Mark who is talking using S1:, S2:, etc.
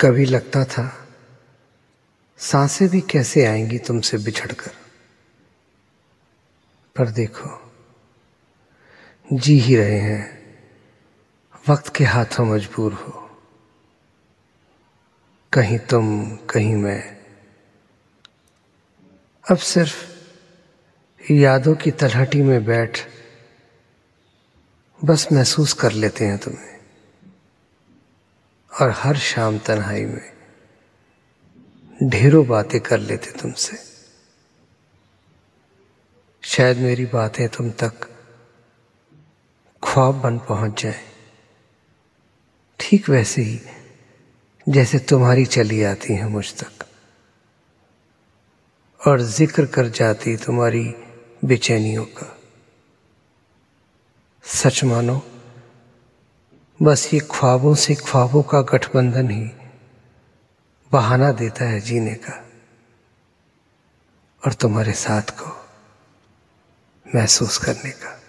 S1: कभी लगता था, साँसें भी कैसे आएँगी तुमसे बिछड़कर? पर देखो, जी ही रहे हैं, वक्त के हाथों मजबूर हो। कहीं तुम, कहीं मैं। अब सिर्फ़ यादों की तलहटी में बैठ बस महसूस कर लेते हैं तुम्हें। और हर शाम तन्हाई में ढेरों बातें कर लेते तुमसे। शायद मेरी बातें तुम तक ख्वाब बन पहुँच जाए। ठीक वैसे ही, जैसे तुम्हारी चली आती है मुझ तक। और ज़िक्र कर जाती तुम्हारी बेचैनियों का। सच मानो बस ये ख्वाबों से ख्वाबों का गठबंधन ही बहाना देता है जीने का। और तुम्हारे साथ को महसूस करने का।